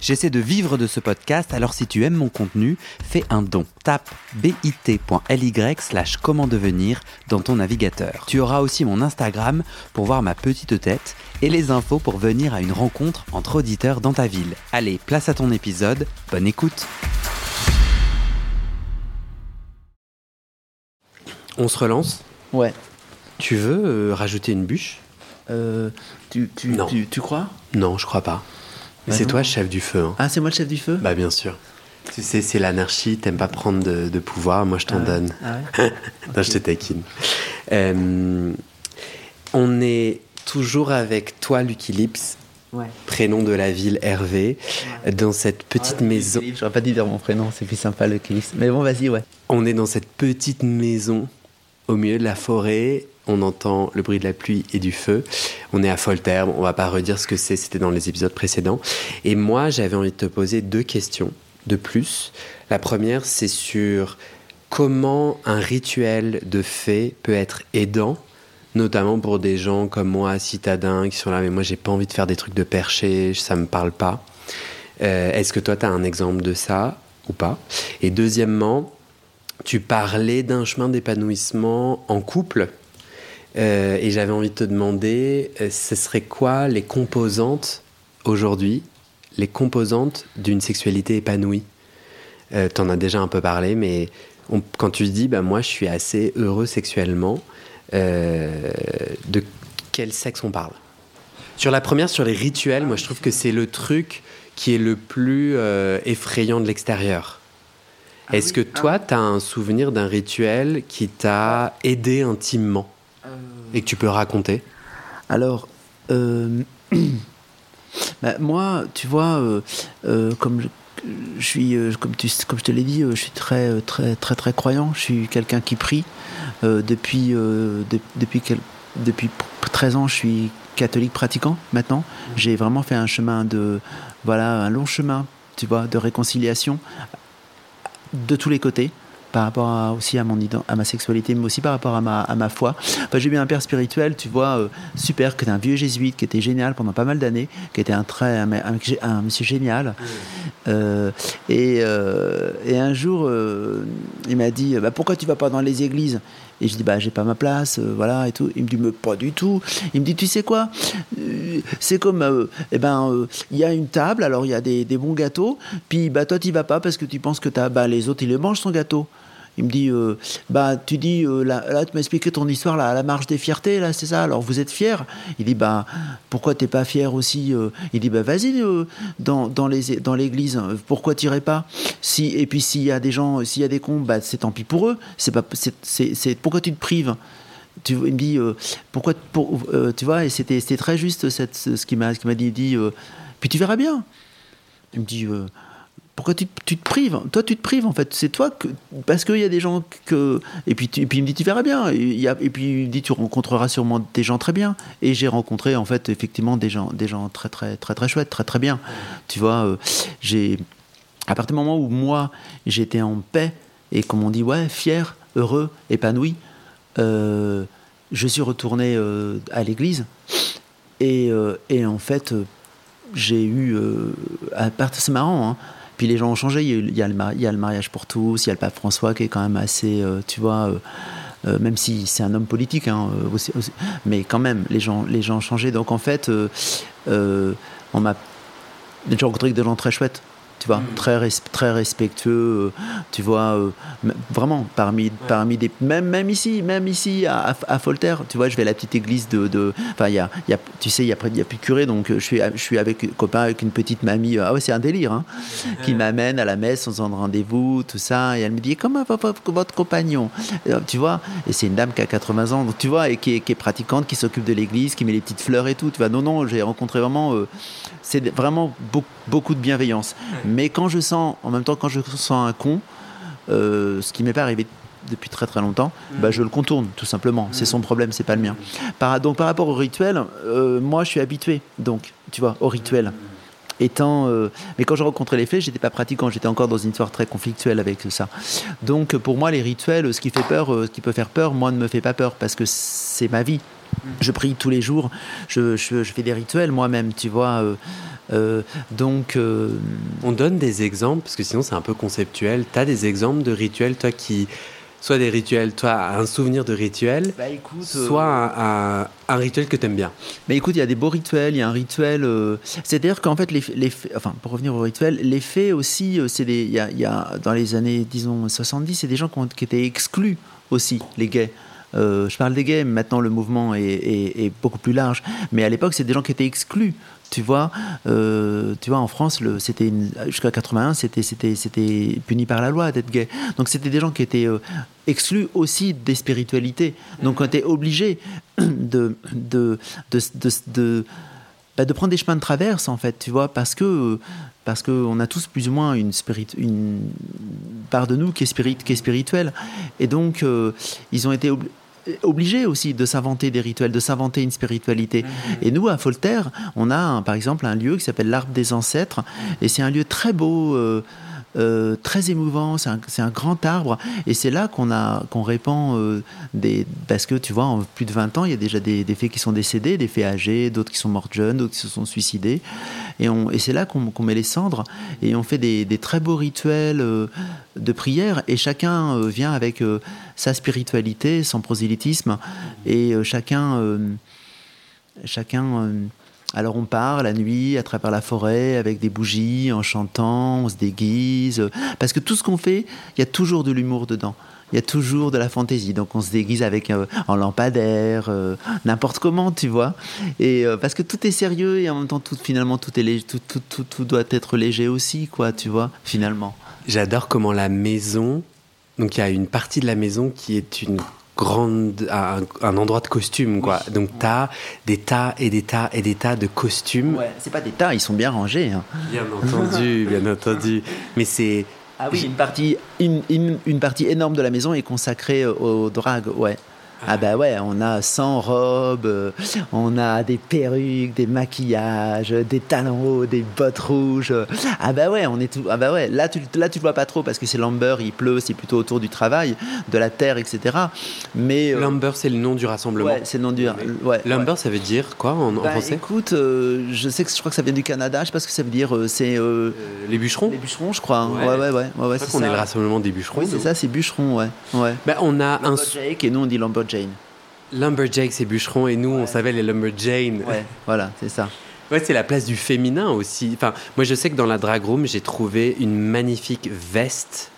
J'essaie de vivre de ce podcast, alors si tu aimes mon contenu, fais un don. Tape bit.ly slash comment devenir dans ton navigateur. Tu auras aussi mon Instagram pour voir ma petite tête et les infos pour venir à une rencontre entre auditeurs dans ta ville. Allez, place à ton épisode, bonne écoute On se relance? Ouais. Tu veux euh, rajouter une bûche? Euh, tu, tu, Non. tu, tu crois? Non, je crois pas. Mais Bah c'est non. toi, chef du feu. hein. Ah, c'est moi le chef du feu? Bah bien sûr. Tu sais, c'est l'anarchie, t'aimes pas prendre de, de pouvoir, moi je t'en Ah ouais. donne. Ah ouais Non, je te taquine. Euh, on est toujours avec toi, Lucky Lips, Ouais. prénom de la ville Hervé, dans cette petite maison. J'aurais pas dit dire mon prénom, c'est plus sympa le Cliff. Mais bon, vas-y, ouais. On est dans cette petite maison au milieu de la forêt. On entend le bruit de la pluie et du feu. On est à Folter. Bon, on va pas redire ce que c'est. C'était dans les épisodes précédents. Et moi, j'avais envie de te poser deux questions de plus. La première, c'est sur comment un rituel de fée peut être aidant, notamment pour des gens comme moi, citadins, qui sont là, mais moi, j'ai pas envie de faire des trucs de perché, ça me parle pas. Euh, Est-ce que toi, tu as un exemple de ça ou pas? Et deuxièmement, tu parlais d'un chemin d'épanouissement en couple. Euh, et j'avais envie de te demander, euh, ce serait quoi les composantes aujourd'hui, les composantes d'une sexualité épanouie? Euh, T'en as déjà un peu parlé, mais on- quand tu dis, bah, moi je suis assez heureux sexuellement, euh, de quel sexe on parle? Sur la première, sur les rituels, moi je trouve que c'est le truc qui est le plus effrayant de l'extérieur. Est-ce que toi, tu as un souvenir d'un rituel qui t'a aidé intimement? Et que tu peux raconter Alors, euh, bah, moi, tu vois, euh, euh, comme je, je suis, euh, comme, tu, comme je te l'ai dit, euh, je suis très, euh, très, très, très croyant. Je suis quelqu'un qui prie. Euh, depuis, euh, de- depuis, quel- depuis p- 13 ans, je suis catholique pratiquant maintenant. J'ai vraiment fait un chemin de, voilà, un long chemin, tu vois, de réconciliation de tous les côtés par rapport à- aussi à, mon à ma sexualité, mais aussi par rapport à ma, à ma foi. Enfin, j'ai eu un père spirituel, tu vois, euh, super, qui était un vieux jésuite, qui était génial pendant pas mal d'années, qui était un, très, un, un- un monsieur génial. Euh, et, euh, et un jour, il m'a dit bah, Pourquoi tu vas pas dans les églises? Et je dis Bah, j'ai pas ma place, euh, voilà, et tout. Il me dit Mais pas du tout. Il me dit Tu sais quoi? Euh, C'est comme, euh, eh ben, il y a une table, alors il y a des, des bons gâteaux, puis bah, toi, tu vas pas parce que tu penses que as, bah, les autres, ils le mangent son gâteau. Il me dit, euh, bah, tu dis, euh, là, là, tu m'as expliqué ton histoire, là, à la marche des fiertés, là, c'est ça. Alors, vous êtes fier Il dit, bah, pourquoi t'es pas fier aussi euh? Il dit, bah, vas-y, dans, dans dans l'église, euh, pourquoi t'irais pas? Si, Et puis, s'il y a des gens, s'il y a des cons, bah, c'est tant pis pour eux. C'est pas, pourquoi tu te prives? Tu, il me dit, pourquoi, pour, tu vois, et c'était, très juste cette, ce qu'il m'a, ce qu'il m'a dit, puis tu verras bien. Il me dit, pourquoi tu, te prives? Toi, tu te prives, en fait. C'est toi que. Parce qu'il y a des gens que. Et puis, et puis il me dit, tu verras bien. Et, puis, il me dit, tu rencontreras sûrement des gens très bien. Et j'ai rencontré, en fait, effectivement, des gens, des gens très, très, très, très chouettes, très, très bien. Tu vois, euh, j'ai. À partir du moment où moi, j'étais en paix, et comme on dit, ouais, fier, heureux, épanoui, euh, je suis retourné euh, à l'église. Et, et en fait, j'ai eu. c'est marrant, hein. Puis les gens ont changé. Il y a, le, mariage pour tous, il y a le pape François qui est quand même assez. euh, tu vois. euh, euh, même si c'est un homme politique, hein, aussi- aussi- mais quand même, les gens, les gens ont changé. Donc en fait, on m'a j'ai rencontré des gens très chouettes, tu vois, très, res- très respectueux, euh, tu vois, euh, vraiment, parmi, parmi des. Même, même ici, même ici, à, à, Folter, tu vois, je vais à la petite église de. Enfin, il y a, il y a, tu sais, il y a, y a plus de curé, donc euh, je suis, je suis avec un copain, avec une petite mamie, ah ouais, c'est un délire, hein, qui m'amène à la messe sans en rendez-vous, tout ça, et elle me dit, comment va votre, compagnon? Tu vois, et c'est une dame qui a 80 ans, donc tu vois, et qui est, qui est pratiquante, qui s'occupe de l'église, qui met les petites fleurs et tout, tu vois, non, non, j'ai rencontré vraiment. euh, c'est vraiment beau- beaucoup de bienveillance. Mais quand je sens, en même temps, quand je sens un con, euh, ce qui m'est pas arrivé depuis très très longtemps, bah, je le contourne tout simplement. C'est son problème, c'est pas le mien. Par, donc par rapport au rituel, euh, moi je suis habitué, donc tu vois, au rituel. étant. mais quand je rencontrais les fées, j'étais pas pratiquant, j'étais encore dans une histoire très conflictuelle avec ça. Donc pour moi, les rituels, ce qui fait peur, ce qui peut faire peur, moi ne me fait pas peur parce que c'est ma vie. Je prie tous les jours, je, je, fais des rituels moi-même, tu vois. Euh, donc. Euh, On donne des exemples, parce que sinon c'est un peu conceptuel. Tu as des exemples de rituels, toi qui. Soit des rituels, toi, un souvenir de rituel, bah, écoute, soit un, un, rituel que tu aimes bien. Mais écoute, il y a des beaux rituels, il y a un rituel. Euh, c'est-à-dire qu'en fait, les, les, enfin, pour revenir au rituel, les faits aussi, c'est des. Il y a, y a, dans les années, disons, 70, c'est des gens qui, ont, qui étaient exclus aussi, les gays. Je parle des gays, maintenant le mouvement est, beaucoup plus large. Mais à l'époque, c'est des gens qui étaient exclus tu vois, euh, tu vois, en France, c'était jusqu'à 81, c'était puni par la loi d'être gay. Donc c'était des gens qui étaient euh, exclus aussi des spiritualités. Donc on était obligés bah, de prendre des chemins de traverse en fait, tu vois, parce que parce qu'on a tous plus ou moins une, spirit, une part de nous qui est, spirit, qui est spirituelle. Et donc, euh, ils ont été obligé aussi de s'inventer des rituels, de s'inventer une spiritualité. Mhm. Et nous, à Voltaire, on a par exemple un lieu qui s'appelle l'Arbre des Ancêtres, et c'est un lieu très beau. Euh, euh, très émouvant, c'est un, grand arbre, et c'est là qu'on répand euh, des parce que tu vois en plus de 20 ans il y a déjà des, fées qui sont décédés, des fées âgées, d'autres qui sont mortes jeunes, d'autres qui se sont suicidés, et, c'est là qu'on met les cendres et on fait des, très beaux rituels de prière, et chacun vient avec sa spiritualité, son prosélytisme, et euh, chacun, euh, chacun. Euh, alors on part la nuit à travers la forêt avec des bougies, en chantant, on se déguise, parce que tout ce qu'on fait, il y a toujours de l'humour dedans il y a toujours de la fantaisie. Donc on se déguise avec en lampadaire, n'importe comment, tu vois. Et parce que tout est sérieux et en même temps finalement tout est tout, tout, doit être léger aussi, quoi, tu vois, finalement. J'adore comment la maison donc il y a une partie de la maison qui est une grande un, endroit de costumes quoi. Donc tu as des tas et des tas et des tas de costumes. Ouais, c'est pas des tas, ils sont bien rangés. Hein. Bien entendu, bien entendu. Mais c'est ah oui, une partie une, une, partie énorme de la maison est consacrée au drag, ouais. Ah bah ouais, on a 100 robes, euh, on a des perruques, des maquillages, des talons hauts, des bottes rouges. Ah bah ouais, on est tout. Ah bah ouais, là tu là tu vois pas trop parce que c'est l'amber, il pleut, c'est plutôt autour du travail, de la terre, etc. Mais euh, l'amber c'est le nom du rassemblement. Ouais, c'est le nom du. Ouais. L'amber ça veut dire quoi en, bah, français? Écoute, euh, je sais que je crois que ça vient du Canada. Je sais pas ce que ça veut dire. c'est les bûcherons? Les bûcherons, je crois. Hein. Ouais ouais ouais. ouais, ouais, c'est est le rassemblement des bûcherons. Oui, c'est ça, c'est bûcherons, ouais. Ouais. Bah, on a un. et nous on dit lumber Jane. Lumberjacks c'est bûcherons et nous on savait les Lumberjane. Ouais, voilà, c'est ça. Ouais, c'est la place du féminin aussi. Enfin, moi je sais que dans la drag room, j'ai trouvé une magnifique veste.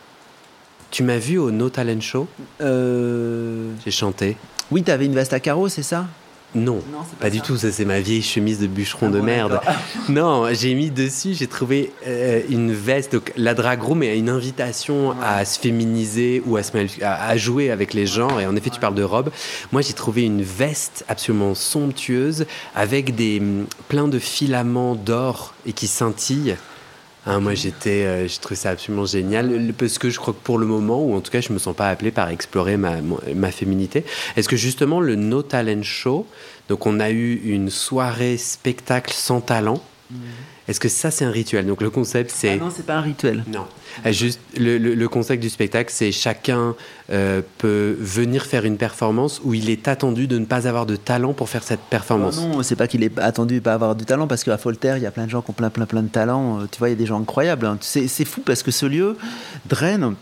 Tu m'as vu au No Talent Show? Euh... J'ai chanté. Oui, t'avais une veste à carreaux, c'est ça? Non, pas, du tout. Ça, c'est ma vieille chemise de bûcheron ah de merde. non, j'ai mis dessus, j'ai trouvé euh, une veste. Donc, la drag room est une invitation à se féminiser ou à, se, à, jouer avec les genres. Et en effet, tu parles de robe. Moi, j'ai trouvé une veste absolument somptueuse avec des mm, plein de filaments d'or et qui scintillent. Ah, moi, j'étais, euh, je trouve ça absolument génial parce que je crois que pour le moment, ou en tout cas, je me sens pas appelé par explorer ma, féminité. Est-ce que justement le No Talent Show, donc on a eu une soirée spectacle sans talent. Mhm. Est-ce que ça, c'est un rituel? Donc le concept, c'est... Ah non, c'est pas un rituel. Non. Ah, juste, le, le, concept du spectacle, c'est chacun euh, peut venir faire une performance où il est attendu de ne pas avoir de talent pour faire cette performance. Non, non c'est pas qu'il est attendu de pas avoir du talent, parce qu'à Voltaire, il y a plein de gens qui ont plein, plein, plein de talents. Euh, tu vois, il y a des gens incroyables. Hein. C'est fou parce que ce lieu draine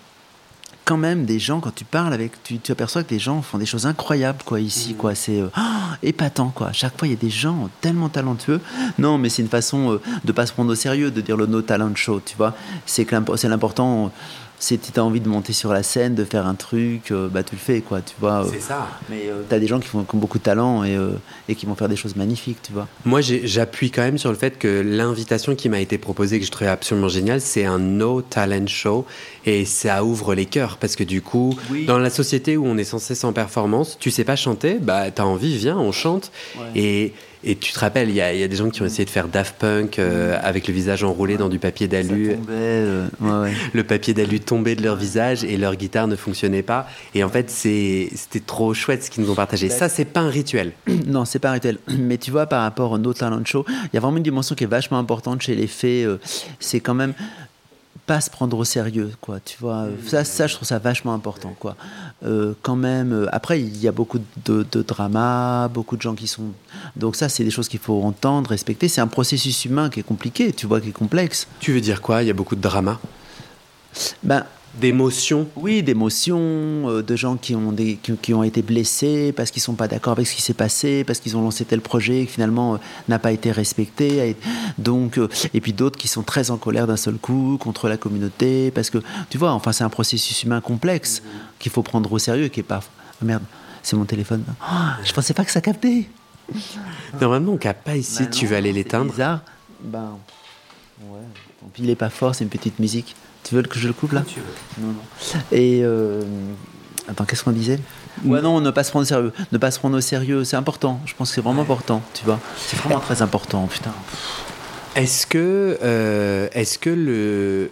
quand même des gens quand tu parles avec tu, tu, aperçois que des gens font des choses incroyables quoi ici quoi. C'est euh, oh, épatant quoi. Chaque fois il y a des gens tellement talentueux. Non mais c'est une façon euh, de pas se prendre au sérieux de dire le no talent show tu vois. C'est c'est l'important si tu as envie de monter sur la scène, de faire un truc, euh, bah tu le fais, quoi, tu vois. C'est ça. Mais tu as des gens qui, font, qui, ont beaucoup de talent et, et, qui vont faire des choses magnifiques, tu vois. Moi, j'appuie quand même sur le fait que l'invitation qui m'a été proposée, que je trouvais absolument géniale, c'est un no talent show et ça ouvre les cœurs parce que du coup, dans la société où on est censé sans performance, tu sais pas chanter, bah t'as envie, viens, on chante. Et et tu te rappelles, il y, a des gens qui ont essayé de faire Daft Punk euh, avec le visage enroulé dans du papier d'alu. Euh, le papier d'alu tombait de leur visage et leur guitare ne fonctionnait pas. Et en fait, c'était trop chouette ce qu'ils nous ont partagé. Ça, c'est pas un rituel. Non, c'est pas un rituel. Mais tu vois, par rapport au No Talent Show, il y a vraiment une dimension qui est vachement importante chez les fées. Euh, c'est quand même pas se prendre au sérieux, quoi. Tu vois, ça, ça, je trouve ça vachement important, quoi. Euh, quand même, euh, après, il y a beaucoup de, de drama, beaucoup de gens qui sont. Donc, ça, c'est des choses qu'il faut entendre, respecter. C'est un processus humain qui est compliqué, tu vois, qui est complexe. Tu veux dire quoi? Il y a beaucoup de drama? Ben, d'émotions Oui, d'émotions, euh, de gens qui ont, des, qui, ont été blessés parce qu'ils ne sont pas d'accord avec ce qui s'est passé, parce qu'ils ont lancé tel projet qui finalement euh, n'a pas été respecté. Donc, euh, et puis d'autres qui sont très en colère d'un seul coup contre la communauté, parce que tu vois, enfin, c'est un processus humain complexe qu'il faut prendre au sérieux, qui est pas. Oh merde, c'est mon téléphone. Je oh, je pensais pas que ça captait. Normalement, on capte pas ici. Ben tu veux aller l'éteindre bizarre. Ben, ouais. il n'est pas fort, c'est une petite musique. Tu veux que je le coupe là Non, non. Et euh, attends, qu'est-ce qu'on disait Ouais, non, ne pas se prendre au sérieux. Ne pas se prendre au sérieux, c'est important. Je pense que c'est vraiment important, tu vois. C'est vraiment très important, putain. Est-ce que, euh, est-ce que le,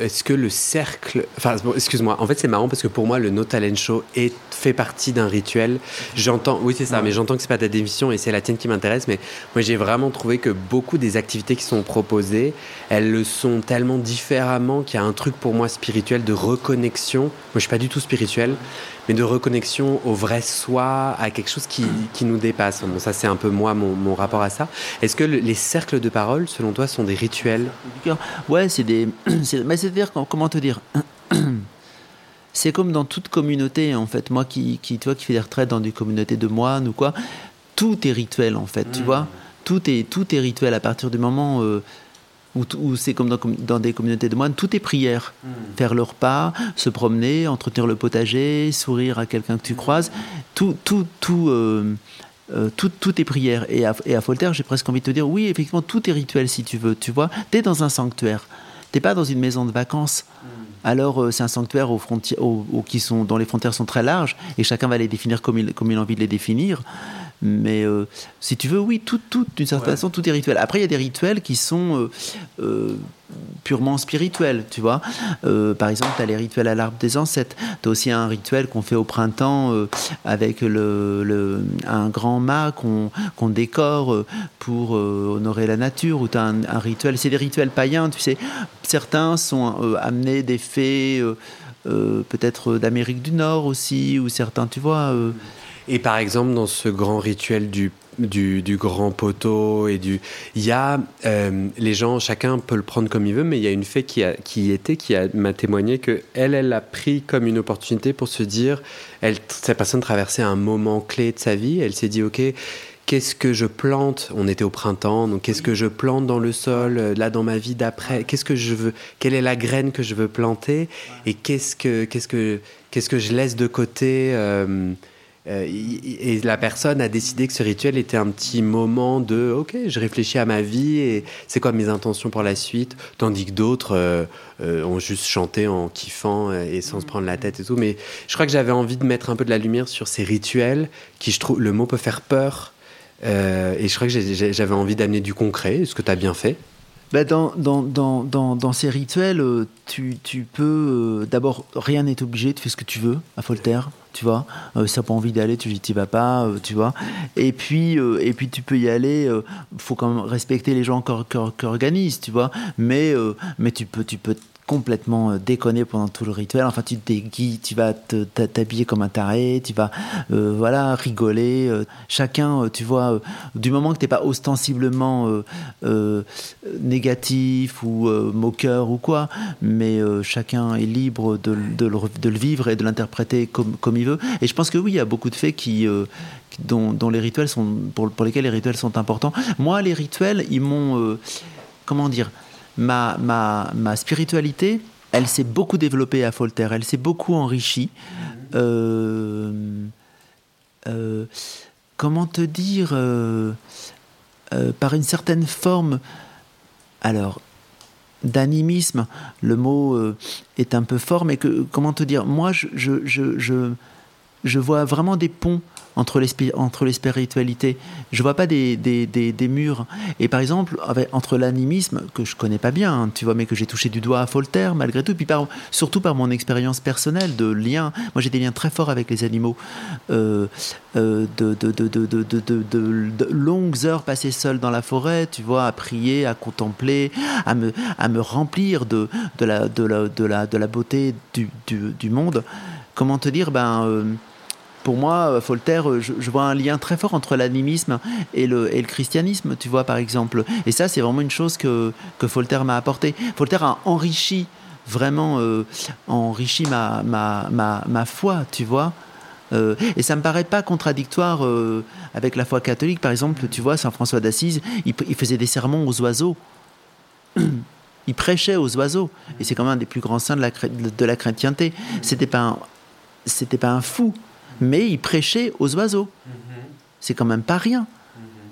est-ce que le cercle. Enfin, excuse-moi, en fait, c'est marrant parce que pour moi, le No Talent Show est, fait partie d'un rituel. J'entends, oui, c'est ça, mais j'entends que c'est pas ta démission et c'est la tienne qui m'intéresse. Mais moi, j'ai vraiment trouvé que beaucoup des activités qui sont proposées, elles le sont tellement différemment qu'il y a un truc pour moi spirituel de reconnexion. Moi, je suis pas du tout spirituel, mais de reconnexion au vrai soi, à quelque chose qui, qui nous dépasse. Bon, ça, c'est un peu moi, mon, mon rapport à ça. Est-ce que les cercles de parole, selon toi, sont des rituels? Ouais, c'est des. Mais c'est-à-dire, comment te dire C'est comme dans toute communauté, en fait. Moi qui, qui, toi, qui fais des retraites dans des communautés de moines ou quoi, tout est rituel, en fait, tu mmh. vois tout est, tout est rituel à partir du moment. Euh, où, c'est comme dans, des communautés de moines, tout est prière. Hmm. Faire leur pas, se promener, entretenir le potager, sourire à quelqu'un que tu croises, tout, tout, tout, euh, euh, tout, tout, est prière. Et à, et à Voltaire, j'ai presque envie de te dire, oui, effectivement, tout est rituel si tu veux. Tu vois, tu es dans un sanctuaire. T'es pas dans une maison de vacances. Hmm. Alors euh, c'est un sanctuaire aux frontières, qui sont, dont les frontières sont très larges et chacun va les définir comme il, comme il a envie de les définir. Mais euh, si tu veux, oui, tout, tout d'une certaine façon, tout est rituel. Après, il y a des rituels qui sont euh, euh, purement spirituels, tu vois. par exemple, tu as les rituels à l'arbre des ancêtres. Tu as aussi un rituel qu'on fait au printemps avec le, un grand mât qu'on décore pour honorer la nature, ou tu as un, un rituel. C'est des rituels païens, tu sais. Certains sont amenés des fées. peut-être d'Amérique du Nord aussi, ou certains, tu vois, et par exemple, dans ce grand rituel du, du, grand poteau, et du, il y a euh, les gens, chacun peut le prendre comme il veut, mais il y a une fée qui, a, qui était, qui m'a témoigné que elle, elle l'a pris comme une opportunité pour se dire, elle, cette personne traversait un moment clé de sa vie, elle s'est dit, ok, qu'est-ce que je plante? On était au printemps, donc qu'est-ce que je plante dans le sol, euh, là dans ma vie d'après? Qu'est-ce que je veux Quelle est la graine que je veux planter? Et qu'est-ce que qu'est-ce que qu'est-ce que je laisse de côté euh, euh, et la personne a décidé que ce rituel était un petit moment de ok, je réfléchis à ma vie et c'est quoi mes intentions pour la suite, tandis que d'autres euh, euh, ont juste chanté en kiffant et sans se prendre la tête et tout. Mais je crois que j'avais envie de mettre un peu de la lumière sur ces rituels qui, je trouve, le mot peut faire peur. et je crois que j'avais envie d'amener du concret, ce que tu as bien fait. Bah, dans, dans, dans, dans, ces rituels, tu, tu peux. D'abord, rien n'est obligé, tu fais ce que tu veux à Voltaire tu vois. Euh, si t'as pas envie d'aller, tu n'y vas pas, euh, tu vois. Et puis, euh, et puis tu peux y aller. Faut quand même respecter les gens qui tu vois. Mais, mais tu peux, tu peux complètement euh, déconner pendant tout le rituel. Enfin, tu te tu vas t'habiller comme un taré, tu vas euh, voilà rigoler. Euh, chacun, tu vois, du moment que tu n'es pas ostensiblement négatif ou moqueur ou quoi, mais chacun est libre de, le, vivre et de l'interpréter comme, il veut. Et je pense que oui, il y a beaucoup de faits qui dont, dont, les rituels sont pour, pour lesquels les rituels sont importants. Moi, les rituels, ils m'ont comment dire ma, ma, ma spiritualité, elle s'est beaucoup développée à Voltaire, elle s'est beaucoup enrichie. Euh, euh, comment te dire euh, Par une certaine forme, alors, d'animisme, le mot est un peu fort, mais que, comment te dire Moi, je, je, je, je vois vraiment des ponts entre les, entre les spiritualités. Je vois pas des, des, des, murs. Et par exemple, entre l'animisme, que je connais pas bien, hein, tu vois, mais que j'ai touché du doigt à Voltaire, malgré tout, puis surtout par mon expérience personnelle de lien. Moi, j'ai des liens très forts avec les animaux. Euh, euh, de, de, de, de, longues heures passées seul dans la forêt, tu vois, à prier, à contempler, à me, à me remplir de, la, de, la, de, la, de la beauté du, du, du monde. Comment te dire ben, euh, pour moi, euh, Voltaire, euh, je, vois un lien très fort entre l'animisme et le, et le, christianisme, tu vois, par exemple. Et ça, c'est vraiment une chose que, que Voltaire m'a apporté. Voltaire a enrichi, vraiment euh, enrichi ma, ma, ma, foi, tu vois. et ça me paraît pas contradictoire avec la foi catholique. Par exemple, tu vois, Saint François d'Assise, il, faisait des sermons aux oiseaux. il prêchait aux oiseaux. Et c'est quand même un des plus grands saints de la, de la chrétienté. C'était pas pas un fou mais il prêchait aux oiseaux. C'est quand même pas rien.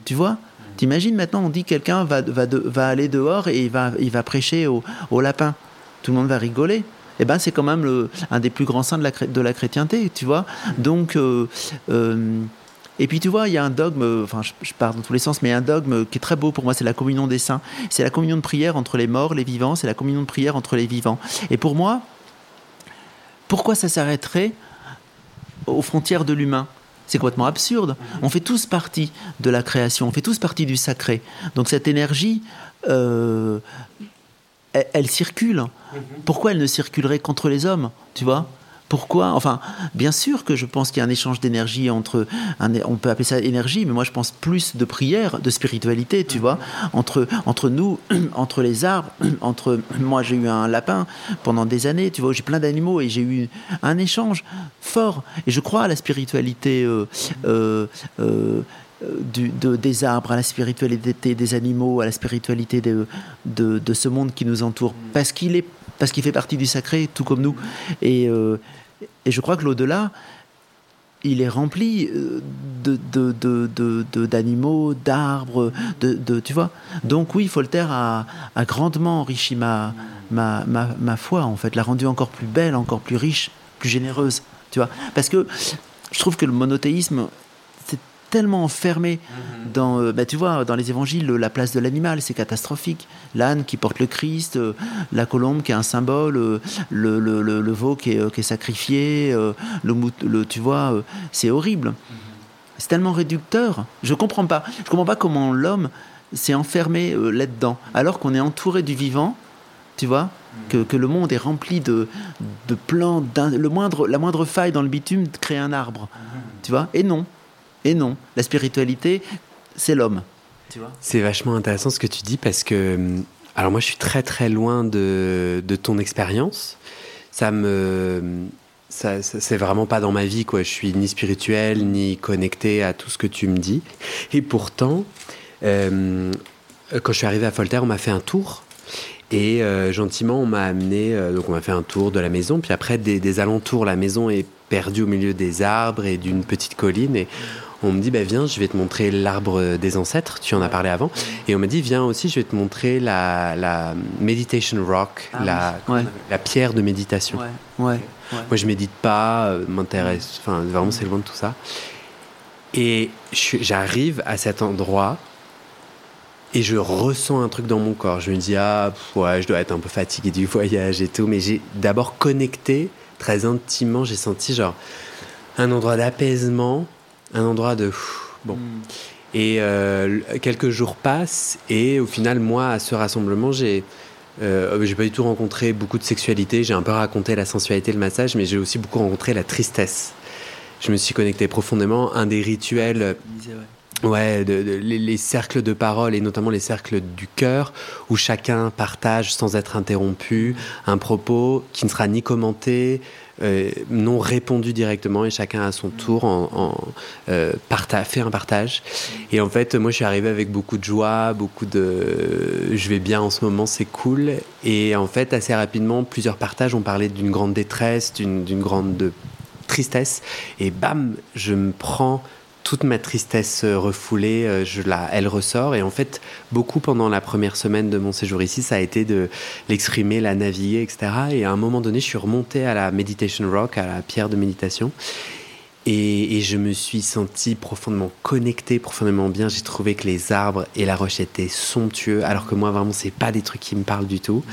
Tu vois? T'imagines maintenant, on dit quelqu'un va, va, va, aller dehors et il va, il va prêcher aux au lapins. Tout le monde va rigoler. Eh ben, c'est quand même le, un des plus grands saints de la, de la chrétienté, tu vois? Donc, euh, euh, et puis tu vois, il y a un dogme, enfin je, je, pars dans tous les sens, mais un dogme qui est très beau pour moi, c'est la communion des saints. C'est la communion de prière entre les morts, les vivants, c'est la communion de prière entre les vivants. Et pour moi, pourquoi ça s'arrêterait? Aux frontières de l'humain. C'est complètement absurde. On fait tous partie de la création, on fait tous partie du sacré. Donc cette énergie, euh, elle, circule. Mhm. Pourquoi elle ne circulerait qu'entre les hommes, tu vois? Pourquoi? Enfin, bien sûr que je pense qu'il y a un échange d'énergie entre. on peut appeler ça énergie, mais moi je pense plus de prière, de spiritualité, tu vois, entre, entre nous, entre les arbres, entre. Moi j'ai eu un lapin pendant des années, tu vois, j'ai plein d'animaux et j'ai eu un échange fort. Et je crois à la spiritualité. Euh, euh, euh, du, des arbres, à la spiritualité des animaux, à la spiritualité de, de, ce monde qui nous entoure, parce qu'il est parce qu'il fait partie du sacré, tout comme nous. Et, et je crois que l'au-delà, il est rempli euh, de, d'animaux, d'arbres, de, tu vois. Donc oui, Voltaire a, a grandement enrichi ma, ma, ma, foi, en fait, l'a rendue encore plus belle, encore plus riche, plus généreuse, tu vois. Parce que je trouve que le monothéisme, tellement enfermé mhm. dans, euh, bah, tu vois, dans les évangiles, la place de l'animal, c'est catastrophique. L'âne qui porte le Christ, euh, la colombe qui est un symbole, euh, le, le, le, veau qui est, qui est sacrifié, le, le, tu vois, c'est horrible. Mhm. C'est tellement réducteur. Je comprends pas. Je comprends pas comment l'homme s'est enfermé là-dedans, alors qu'on est entouré du vivant, tu vois, mhm. que, que, le monde est rempli de, de plans, le moindre, la moindre faille dans le bitume crée un arbre, tu vois, et non. Et non, la spiritualité, c'est l'homme. C'est vachement intéressant ce que tu dis parce que, hum, alors moi je suis très très loin de, de ton expérience. Ça me, ça, c'est vraiment pas dans ma vie quoi. Je suis ni spirituel ni connecté à tout ce que tu me dis. Et pourtant, euh, quand je suis arrivé à Voltaire, on m'a fait un tour. Et euh, gentiment, on m'a amené, euh, donc on m'a fait un tour de la maison, puis après des, des, alentours, la maison est perdue au milieu des arbres et d'une petite colline, et on me dit bah viens je vais te montrer l'arbre des ancêtres. Tu en as parlé avant. Et on m'a dit viens aussi je vais te montrer la, la meditation rock ah la, la pierre de méditation. Ouais, moi je médite pas euh, m'intéresse enfin vraiment c'est loin de tout ça. Et j'arrive à cet endroit et je ressens un truc dans mon corps. Je me dis ah ouais je dois être un peu fatigué du voyage et tout mais j'ai d'abord connecté très intimement j'ai senti genre un endroit d'apaisement un endroit de bon. Hmm. Et euh, quelques jours passent et au final, moi, à ce rassemblement, j'ai euh, j'ai pas du tout rencontré beaucoup de sexualité. J'ai un peu raconté la sensualité, le massage, mais j'ai aussi beaucoup rencontré la tristesse. Je me suis connecté profondément. Un des rituels. Ouais, les, cercles de parole et notamment les cercles du cœur où chacun partage sans être interrompu un propos qui ne sera ni commenté, euh, non répondu directement et chacun à son tour euh, fait un partage. Et en fait, moi je suis arrivé avec beaucoup de joie, beaucoup de je vais bien en ce moment, c'est cool. Et en fait, assez rapidement, plusieurs partages ont parlé d'une grande détresse, d'une grande tristesse. Et bam, je me prends toute ma tristesse euh, refoulée, euh, je la, elle ressort. Et en fait, beaucoup pendant la première semaine de mon séjour ici, ça a été de l'exprimer, la naviguer, etc. Et à un moment donné, je suis remonté à la Meditation Rock, à la pierre de méditation. Et, je me suis senti profondément connecté, profondément bien. J'ai trouvé que les arbres et la roche étaient somptueux, alors que moi, vraiment, c'est pas des trucs qui me parlent du tout.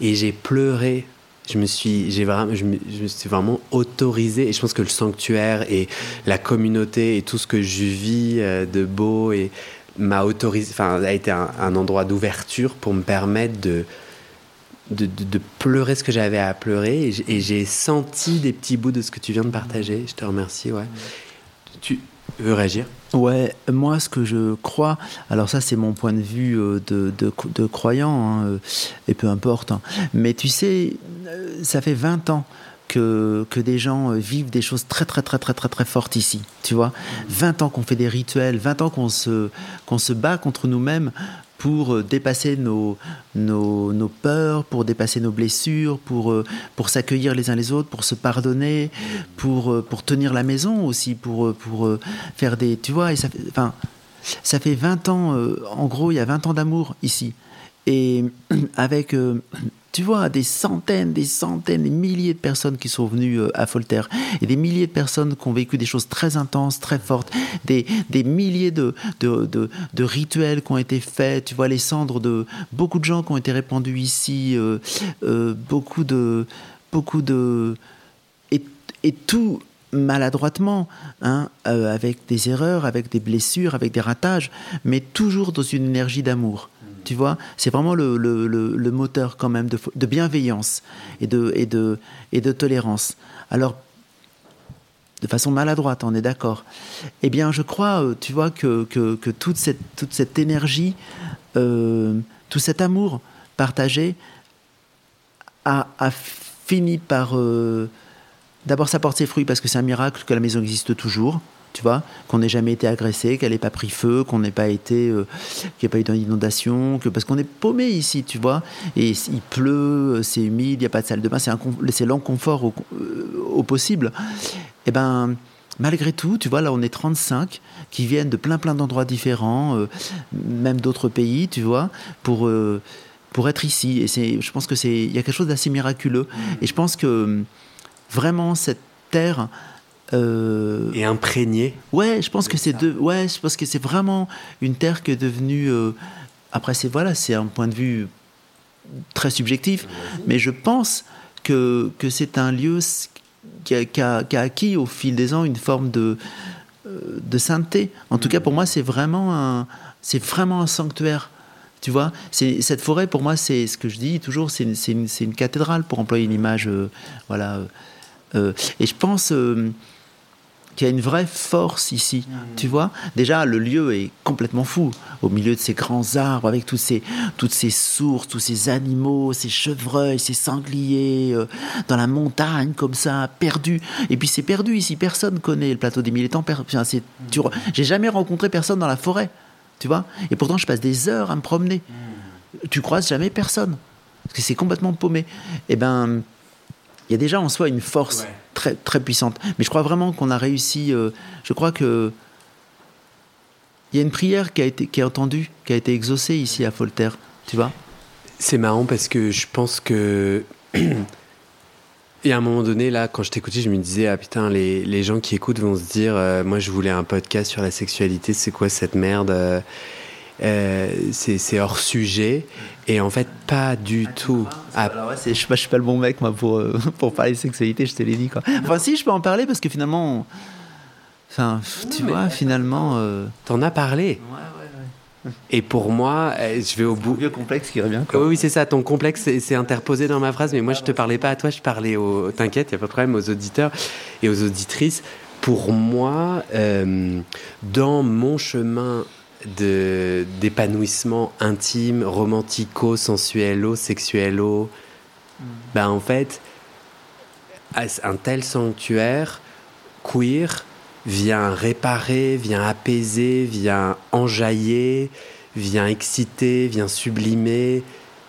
Et j'ai pleuré. Je me suis, j'ai vraiment, je me, suis vraiment autorisé. Et je pense que le sanctuaire et la communauté et tout ce que je vis euh, de beau et m'a autorisé, enfin, a été un endroit d'ouverture pour me permettre de de, pleurer ce que j'avais à pleurer et j'ai senti des petits bouts de ce que tu viens de partager. Je te remercie. Ouais. Tu veux réagir? Ouais, moi ce que je crois, alors ça c'est mon point de vue euh, de, de, croyant, hein, euh, et peu importe, hein. mais tu sais, euh, ça fait 20 ans que, que, des gens vivent des choses très très très très très très fortes ici, tu vois. 20 ans qu'on fait des rituels, 20 ans qu'on se, qu'on se bat contre nous-mêmes pour euh, dépasser nos, nos, nos, peurs, pour dépasser nos blessures, pour, euh, pour s'accueillir les uns les autres, pour se pardonner, pour, euh, pour tenir la maison aussi, pour, pour faire des... Tu vois, et ça, enfin, ça fait 20 ans, en gros, il y a 20 ans d'amour ici. Et avec tu vois, des centaines, des centaines, des milliers de personnes qui sont venues euh, à Voltaire, et des milliers de personnes qui ont vécu des choses très intenses, très fortes, des, des milliers de, de, de, rituels qui ont été faits, tu vois, les cendres de beaucoup de gens qui ont été répandus ici, euh, euh, beaucoup de... Beaucoup de et, et tout maladroitement, hein, avec des erreurs, avec des blessures, avec des ratages, mais toujours dans une énergie d'amour. Tu vois, c'est vraiment le, le, le, moteur quand même de, bienveillance et de, et, de, et de tolérance. Alors, de façon maladroite, on est d'accord. Eh bien, je crois, euh, tu vois, que, que, que toute, cette, toute cette énergie, euh, tout cet amour partagé a, a fini par... Euh, d'abord, ça porte ses fruits parce que c'est un miracle que la maison existe toujours tu vois, qu'on n'ait jamais été agressé, qu'elle n'ait pas pris feu, qu'on n'ait pas été, euh, qu'il n'y ait pas eu d'inondation, que parce qu'on est paumé ici, tu vois, et il pleut, c'est humide, il n'y a pas de salle de bain, c'est l'enconfort au, euh, au possible. Et eh ben malgré tout, tu vois, là on est 35 qui viennent de plein plein d'endroits différents, euh, même d'autres pays, tu vois, pour pour être ici. Et c'est, je pense que c'est, il y a quelque chose d'assez miraculeux. Et je pense que vraiment cette terre euh, et imprégné. Ouais, je pense que c'est de, ouais, je pense que c'est vraiment une terre qui est devenue. Euh, après, c'est voilà, c'est un point de vue très subjectif, mais je pense que, que c'est un lieu qui a, qui, a, qui a, acquis au fil des ans une forme de, euh, de sainteté. En tout cas, pour moi, c'est vraiment un, c'est vraiment un sanctuaire. Tu vois, c'est cette forêt pour moi, c'est ce que je dis toujours, c'est une, une, une, cathédrale pour employer une image, voilà. et je pense qu'il y a une vraie force ici. Mmh. Tu vois Déjà, le lieu est complètement fou. Au milieu de ces grands arbres, avec tous ces, toutes ces sources, tous ces animaux, ces chevreuils, ces sangliers, euh, dans la montagne comme ça, perdu. Et puis c'est perdu ici. Personne connaît le plateau des mille étangs. Mmh. J'ai jamais rencontré personne dans la forêt. Tu vois Et pourtant, je passe des heures à me promener. Mmh. Tu croises jamais personne. Parce que c'est complètement paumé. Eh ben il y a déjà en soi une force très, très puissante. Mais je crois vraiment qu'on a réussi. Euh, je crois que. Il y a une prière qui a été qui est entendue, qui a été exaucée ici à Voltaire. Tu vois C'est marrant parce que je pense que. Et à un moment donné, là, quand je t'écoutais, je me disais, ah putain, les, les, gens qui écoutent vont se dire, euh, moi je voulais un podcast sur la sexualité, c'est quoi cette merde euh, euh, c'est hors sujet. Et en fait, pas du tout. Ah. je ne suis, pas le bon mec moi, pour, euh, pour parler de sexualité, je te l'ai dit. Quoi. Enfin, si, je peux en parler parce que finalement. Enfin, tu vois, finalement. Euh... T'en as parlé. Et pour moi, euh, je vais au bout. vieux complexe qui revient. Quoi. Oui, c'est ça. Ton complexe s'est interposé dans ma phrase, mais moi, je te parlais pas à toi, je parlais aux. T'inquiète, il n'y a pas de problème aux auditeurs et aux auditrices. Pour moi, euh, dans mon chemin d'épanouissement intime, romantico, sensuelo, sexuelo, mm. ben en fait, un tel sanctuaire queer vient réparer, vient apaiser, vient enjailler, vient exciter, vient sublimer,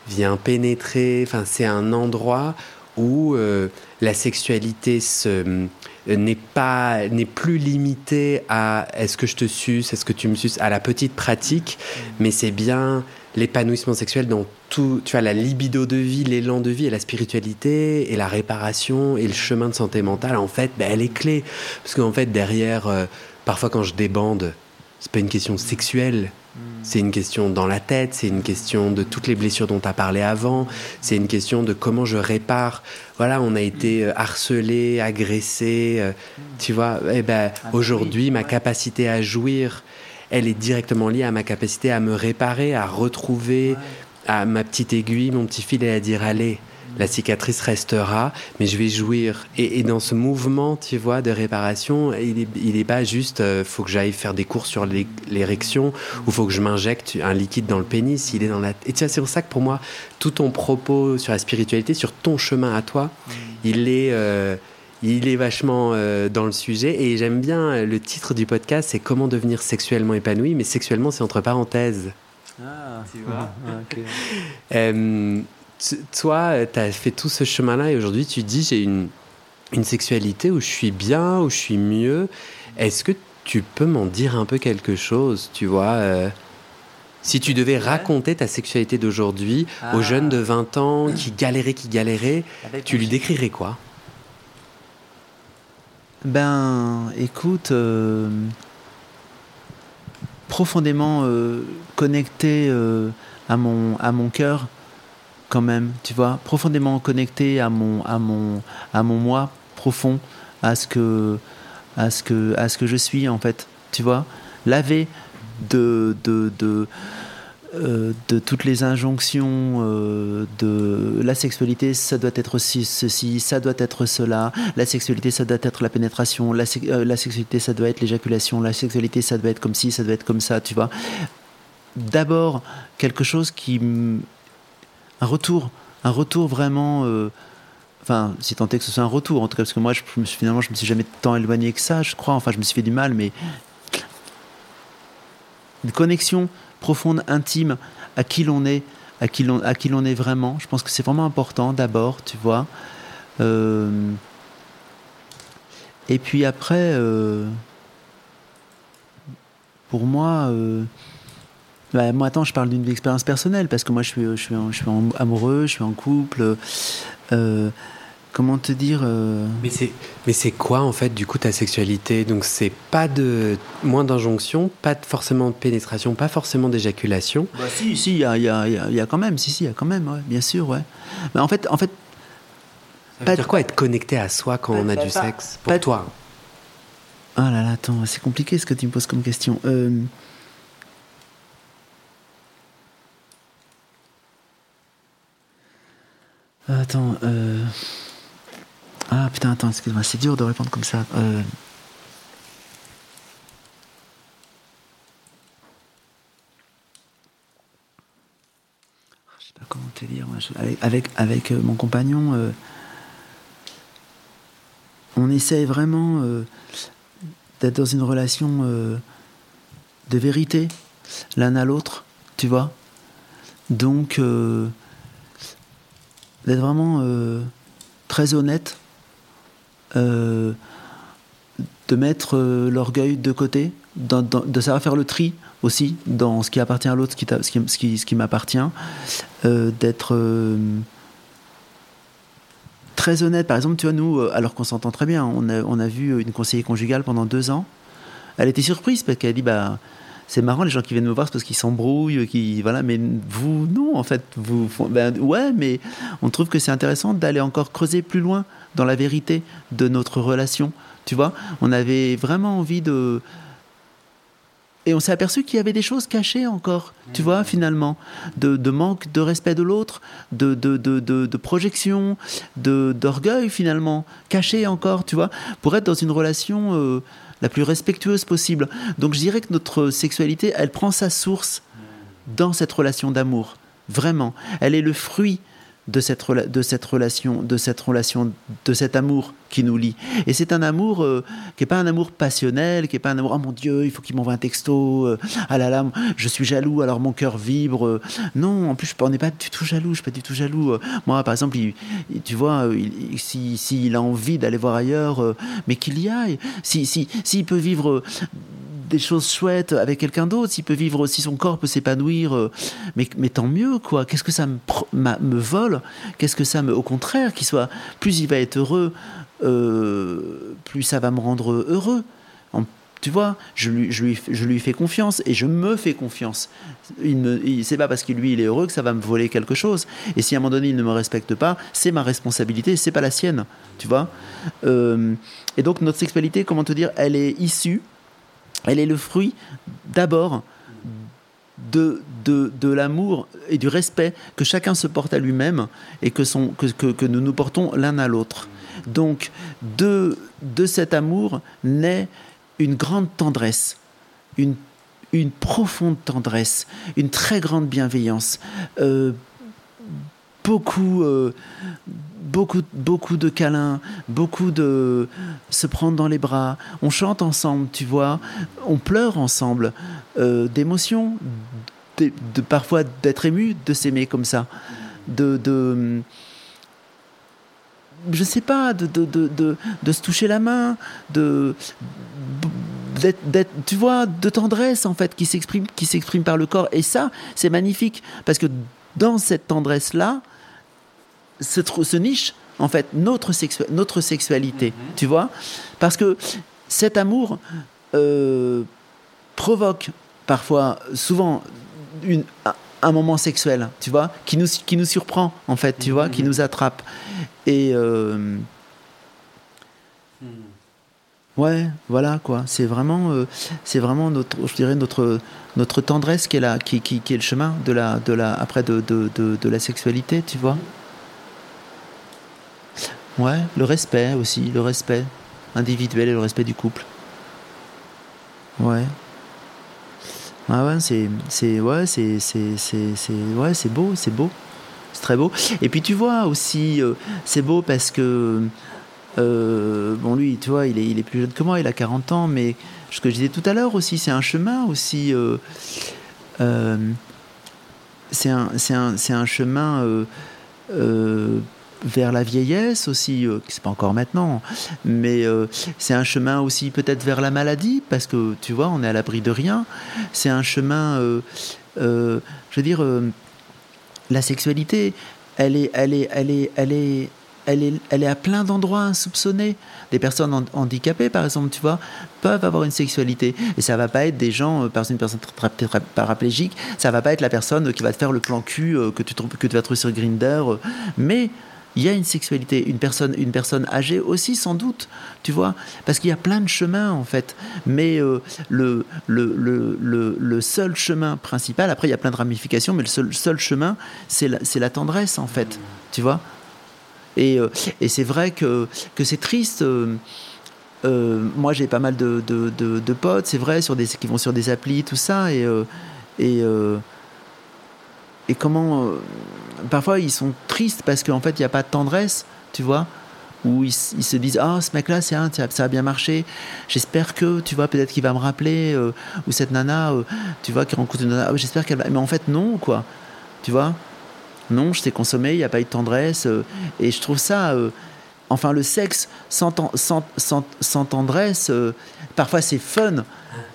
vient pénétrer. Enfin, c'est un endroit où euh, la sexualité se n'est pas n'est plus limité à est-ce que je te suce, est-ce que tu me suces, à la petite pratique, mm. mais c'est bien l'épanouissement sexuel dans tout, tu vois, la libido de vie, l'élan de vie et la spiritualité et la réparation et le chemin de santé mentale, en fait, ben, elle est clé. Parce qu'en fait, derrière, euh, parfois quand je débande, c'est pas une question sexuelle, c'est une question dans la tête, c'est une question de toutes les blessures dont tu as parlé avant, c'est une question de comment je répare. Voilà, on a été euh, harcelé, agressé, euh, tu vois. Et eh ben, aujourd'hui, ma capacité à jouir, elle est directement liée à ma capacité à me réparer, à retrouver à ma petite aiguille, mon petit fil et à dire allez, la cicatrice restera, mais je vais jouir. Et, dans ce mouvement, tu vois, de réparation, il n'est pas juste, euh, faut que j'aille faire des cours sur l'érection ou faut que je m'injecte un liquide dans le pénis. Il est dans la. Et tu c'est pour ça que pour moi, tout ton propos sur la spiritualité, sur ton chemin à toi, mm. il est. Euh, il est vachement euh, dans le sujet et j'aime bien le titre du podcast, c'est comment devenir sexuellement épanoui, mais sexuellement c'est entre parenthèses. Ah, tu vois. Toi, euh, tu as fait tout ce chemin-là et aujourd'hui, tu dis j'ai une, une sexualité où je suis bien, où je suis mieux. Est-ce que tu peux m'en dire un peu quelque chose, tu vois euh, Si tu devais raconter ta sexualité d'aujourd'hui aux ah. jeunes de 20 ans qui galéraient, qui galéraient, tu lui décrirais quoi? Ben, écoute, euh, profondément connecté à mon, à mon cœur quand même, tu vois, profondément connecté à mon, à mon, à mon moi profond, à ce que, à ce que, à ce que je suis en fait, tu vois, lavé de, de, de euh, de toutes les injonctions euh, de la sexualité, ça doit être ceci, ça doit être cela, la sexualité, ça doit être la pénétration, la, euh, la sexualité, ça doit être l'éjaculation, la sexualité, ça doit être comme ci, ça doit être comme ça, tu vois. D'abord, quelque chose qui un retour, un retour vraiment. Euh, enfin, si tant est que ce soit un retour, en tout cas, parce que moi, je, me suis, finalement, je me suis jamais tant éloigné que ça, je crois. Enfin, je me suis fait du mal, mais une connexion profonde, intime, à qui l'on est, à qui l'on, à qui l'on est vraiment. Je pense que c'est vraiment important d'abord, tu vois. Euh, et puis après, euh, pour moi. Bah, moi, attends, je parle d'une expérience personnelle parce que moi, je suis, je suis, je suis amoureux, je suis en couple. Euh, comment te dire euh, Mais c'est, mais c'est quoi en fait du coup ta sexualité? Donc c'est pas de moins d'injonction, pas forcément de pénétration, pas forcément d'éjaculation? Bah, si, si, il y a, y, a, y a, quand même, si, si, il y a quand même, ouais, bien sûr, ouais. Mais en fait, en fait. Ça veut dire quoi être connecté à soi quand on a du sexe? Pour toi Ah là là, attends, c'est compliqué ce que tu me poses comme question. Euh, Attends, euh... Ah putain, attends, excuse-moi, c'est dur de répondre comme ça. Euh... Je sais pas comment te dire. Avec, avec, euh, mon compagnon, euh, on essaye vraiment d'être dans une relation de vérité l'un à l'autre, tu vois. Donc d'être vraiment euh, très honnête, euh, de mettre euh, l'orgueil de côté, de savoir faire le tri aussi dans ce qui appartient à l'autre, ce qui, ce qui, ce qui m'appartient, d'être très honnête. Par exemple, tu vois, nous, alors qu'on s'entend très bien, on a, on a vu une conseillère conjugale pendant deux ans. Elle était surprise parce qu'elle dit, bah, c'est marrant les gens qui viennent me voir parce qu'ils s'embrouillent qui voilà mais vous non en fait vous ben, ouais mais on trouve que c'est intéressant d'aller encore creuser plus loin dans la vérité de notre relation tu vois. On avait vraiment envie de et on s'est aperçu qu'il y avait des choses cachées encore, tu vois, mmh. finalement, de, manque de respect de l'autre, de, de, de, de, projection, d'orgueil, finalement, caché encore, tu vois, pour être dans une relation euh, la plus respectueuse possible. Donc je dirais que notre sexualité, elle prend sa source dans cette relation d'amour. Vraiment. Elle est le fruit de cette, de cette relation, de cette relation, de cet amour qui nous lie. Et c'est un amour euh, qui n'est pas un amour passionnel, qui n'est pas un amour, oh mon Dieu, il faut qu'il m'envoie un texto, euh, ah là là, je suis jaloux, alors mon cœur vibre. Euh. non, en plus, on n'est pas du tout jaloux, je suis pas du tout jaloux. moi, par exemple, tu vois, s'il si, a envie d'aller voir ailleurs, mais qu'il y aille. S'il si, si, peut vivre des choses chouettes avec quelqu'un d'autre, s'il peut vivre, si son corps peut s'épanouir, euh, mais, mais tant mieux, quoi. Qu'est-ce que ça me, me vole? Qu'est-ce que ça me. Au contraire, qu'il soit. Plus il va être heureux, euh, plus ça va me rendre heureux. tu vois, je lui, je, lui, je lui fais confiance et je me fais confiance. Il ne, c'est pas parce que lui il est heureux que ça va me voler quelque chose. Et si à un moment donné il ne me respecte pas, c'est ma responsabilité, c'est pas la sienne. Tu vois? Euh, et donc notre sexualité, comment te dire, elle est issue elle est le fruit d'abord de, l'amour et du respect que chacun se porte à lui-même et que, nous nous portons l'un à l'autre. Donc, de, cet amour naît une grande tendresse, une, une profonde tendresse, une très grande bienveillance, euh, beaucoup, euh, beaucoup, beaucoup de câlins, beaucoup de se prendre dans les bras. On chante ensemble, tu vois. On pleure ensemble. Euh, d'émotions, de, parfois d'être ému, de s'aimer comme ça. De, de je sais pas, de, de, de, se toucher la main, de d'être, tu vois, de tendresse en fait qui s'exprime, qui s'exprime par le corps. Et ça, c'est magnifique parce que dans cette tendresse là, se, se niche en fait notre, notre sexualité, mhm. tu vois? Parce que cet amour euh, provoque parfois, souvent, une, un moment sexuel, tu vois, qui nous, qui nous surprend, en fait, tu vois, qui mhm. nous attrape. Et. Euh, hmm. Ouais, voilà quoi. C'est vraiment, euh, c'est vraiment notre, je dirais notre, notre tendresse qui est là, qui, qui, qui est le chemin de la, de la, après de, de, de, de la sexualité, tu vois? Ouais, le respect aussi, le respect individuel et le respect du couple. Ouais. Ah ouais, c'est c'est ouais, c'est c'est c'est ouais, c'est beau, c'est beau. C'est très beau. Et puis tu vois aussi euh, c'est beau parce que euh, bon lui, tu vois, il est il est plus jeune que moi, il a 40 ans mais ce que je disais tout à l'heure aussi, c'est un chemin aussi euh, c'est un un chemin vers la vieillesse aussi, euh, c'est pas encore maintenant, mais euh, c'est un chemin aussi peut-être vers la maladie, parce que tu vois, on est à l'abri de rien. C'est un chemin, euh, je veux dire, la sexualité, elle est, elle est, elle est, elle est, elle est, elle est à plein d'endroits insoupçonnés. Des personnes handicapées, par exemple, tu vois, peuvent avoir une sexualité. Et ça va pas être des gens, par une personne paraplégique, ça va pas être la personne qui va te faire le plan cul que tu, que tu vas trouver sur Grinder, mais il y a une sexualité, une personne, une personne âgée aussi sans doute, tu vois, parce qu'il y a plein de chemins en fait, mais euh, le, le, le, le, seul chemin principal, après il y a plein de ramifications, mais le seul, seul chemin, c'est la, la, tendresse en fait, tu vois. Et, euh, et c'est vrai que, que c'est triste. Euh, moi j'ai pas mal de, de, de, potes, c'est vrai, sur des, qui vont sur des applis, tout ça, et, et et comment parfois ils sont tristes parce qu'en fait il n'y a pas de tendresse, tu vois, où ils, se disent ah ce mec là c'est un ça a bien marché, j'espère que tu vois peut-être qu'il va me rappeler euh, ou cette nana euh, tu vois qui rencontre une nana oh, j'espère qu'elle va mais en fait non quoi, tu vois, non je t'ai consommé il n'y a pas eu de tendresse et je trouve ça enfin le sexe sans, tendresse parfois c'est fun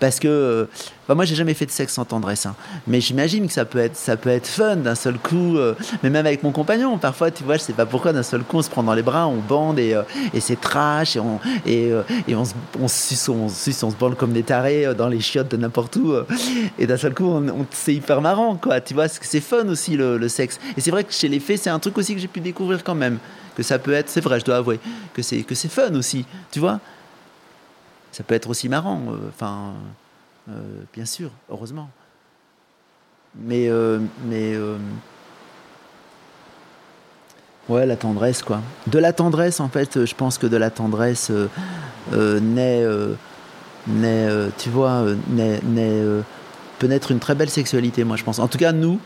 parce que euh, bah, moi j'ai jamais fait de sexe sans tendresse hein. mais j'imagine que ça peut être ça peut être fun d'un seul coup euh, mais même avec mon compagnon parfois tu vois je sais pas pourquoi d'un seul coup on se prend dans les bras on bande et, euh, c'est trash et on se, bande comme des tarés dans les chiottes de n'importe où et d'un seul coup on, c'est hyper marrant quoi. Tu vois c'est fun aussi le, le sexe. Et c'est vrai que chez les faits c'est un truc aussi que j'ai pu découvrir quand même que ça peut être c'est vrai je dois avouer que c'est que c'est fun aussi tu vois ça peut être aussi marrant, euh, enfin, euh, bien sûr, heureusement. Mais, euh, mais ouais, la tendresse, quoi. De la tendresse, en fait, je pense que de la tendresse naît, naît tu vois, naît, naît peut naître une très belle sexualité, moi, je pense. En tout cas, nous,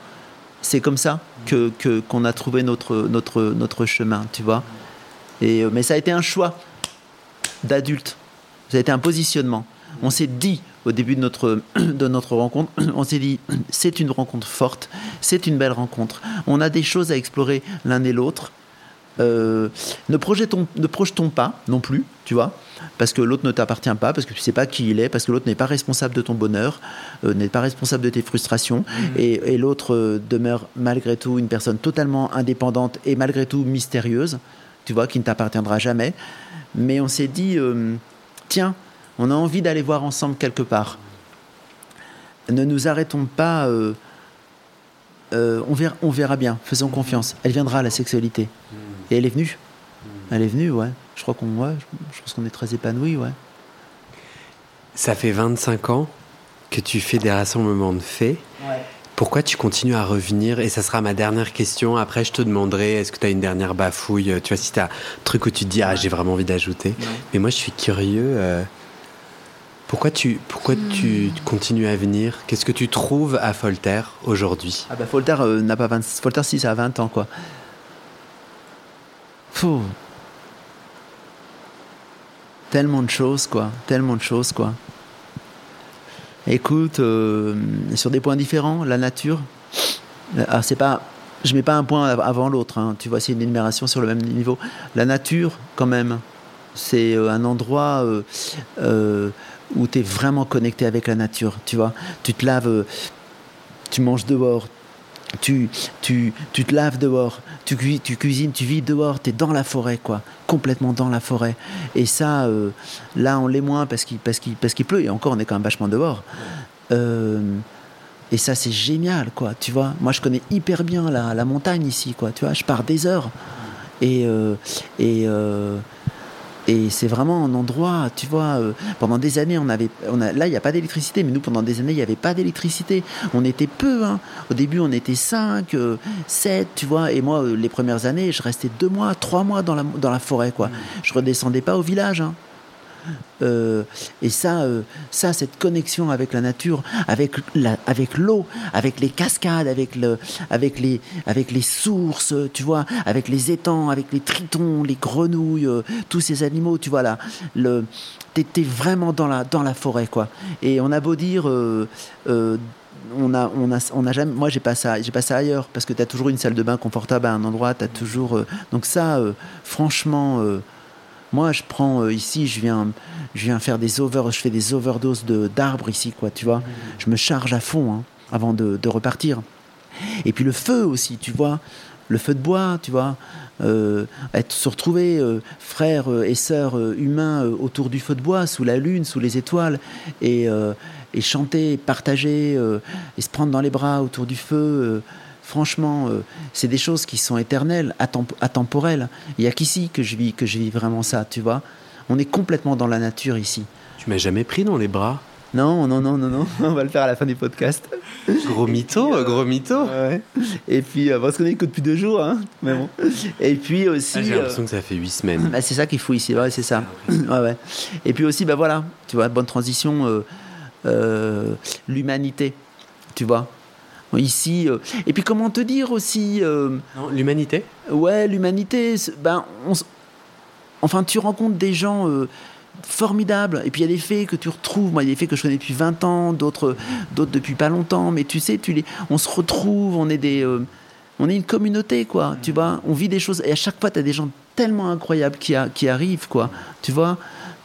c'est comme ça que qu'on a trouvé notre notre notre chemin, tu vois. Et mais ça a été un choix d'adulte ça a été un positionnement. On s'est dit au début de notre, de notre rencontre, on s'est dit, c'est une rencontre forte, c'est une belle rencontre. On a des choses à explorer l'un et l'autre. Euh, ne, projetons, ne projetons pas non plus, tu vois. Parce que l'autre ne t'appartient pas, parce que tu sais pas qui il est, parce que l'autre n'est pas responsable de ton bonheur, euh, n'est pas responsable de tes frustrations, Mmh. et, et l'autre euh, demeure malgré tout une personne totalement indépendante et malgré tout mystérieuse, tu vois, qui ne t'appartiendra jamais. Mais on s'est dit, euh, tiens, on a envie d'aller voir ensemble quelque part. Ne nous arrêtons pas. on, verra, on verra bien, faisons confiance. Elle viendra, la sexualité. Et elle est venue. Elle est venue, ouais. Je crois qu'on ouais, je pense qu'on est très épanouis, ouais. Ça fait 25 ans que tu fais des rassemblements de faits. Pourquoi tu continues à revenir? Et ça sera ma dernière question. Après, je te demanderai est-ce que tu as une dernière bafouille? Tu vois, si tu as un truc où tu te dis ah, j'ai vraiment envie d'ajouter. Mais moi, je suis curieux. euh, pourquoi tu, pourquoi tu continues à venir? Qu'est-ce que tu trouves à Voltaire aujourd'hui? Ah bah Voltaire euh, n'a pas 20... Voltaire si ça a 20 ans quoi. Fou. Tellement de choses quoi, tellement de choses quoi. Écoute, euh, sur des points différents, la nature. Ah, c'est pas, je mets pas un point av- avant l'autre. hein. Tu vois, c'est une énumération sur le même niveau. La nature, quand même, c'est euh, un endroit euh, euh, où tu es vraiment connecté avec la nature. Tu vois, tu te laves, euh, tu manges dehors, tu, tu, tu te laves dehors, tu, cui- tu cuisines, tu vis dehors, tu es dans la forêt, quoi, complètement dans la forêt. Et ça, euh, là, on l'est moins parce qu'il parce qu'il parce qu'il pleut, et encore, on est quand même vachement dehors. Euh, et ça, c'est génial, quoi, tu vois. Moi, je connais hyper bien la, la montagne ici, quoi, tu vois. Je pars des heures. Et, euh, et, et c'est vraiment un endroit, tu vois, euh, pendant des années, on avait, on a, là, il n'y a pas d'électricité, mais nous, pendant des années, il n'y avait pas d'électricité. On était peu, hein. Au début, on était 5, 7, tu vois. Et moi, euh, les premières années, je restais deux mois, trois mois dans la, dans la forêt, quoi. Je redescendais pas au village, hein. Euh, et ça, euh, ça, cette connexion avec la nature, avec la, avec l'eau, avec les cascades, avec le, avec les, avec les sources, tu vois, avec les étangs, avec les tritons, les grenouilles, euh, tous ces animaux, tu vois là, le, vraiment dans la, dans la forêt, quoi. Et on a beau dire. on a, on a, on a jamais. Moi, j'ai pas ça. J'ai pas ça ailleurs parce que tu as toujours une salle de bain confortable à un endroit. T'as toujours. euh, donc ça, franchement, moi, je prends euh, ici, je viens, je viens faire des over, je fais des overdoses d'arbres ici, quoi. Tu vois, je me charge à fond hein, avant de, repartir. Et puis le feu aussi, tu vois, le feu de bois, tu vois, euh, être se retrouver euh, frères et sœurs humains autour du feu de bois, sous la lune, sous les étoiles, et, chanter, partager, et se prendre dans les bras autour du feu. Franchement, euh, c'est des choses qui sont éternelles, atemporelles. Il y a qu'ici que je vis, que je vis vraiment ça, tu vois. On est complètement dans la nature ici. Tu m'as jamais pris dans les bras Non, non, non, non, non. On va le faire à la fin du podcast. Gros mytho, euh, gros mytho Ouais. Et puis, euh, parce qu'on est que depuis deux jours, hein. Mais bon. Et puis aussi. Ah, J'ai euh, l'impression que ça fait 8 semaines. bah, c'est ça qu'il faut ici, ouais, c'est ça. Ouais, ouais. Et puis aussi, bah voilà, tu vois, bonne transition, l'humanité, tu vois. Ici, euh, et puis comment te dire aussi, euh, L'humanité. Ouais, l'humanité, ben, on enfin, tu rencontres des gens euh, formidables, et puis il y a des faits que tu retrouves, moi, il y a des faits que je connais depuis 20 ans, d'autres, d'autres depuis pas longtemps, mais tu sais, tu les, on se retrouve, on est des, on est une communauté, quoi, tu vois, on vit des choses, et à chaque fois, tu as des gens tellement incroyables qui, a- qui arrivent, quoi, tu vois,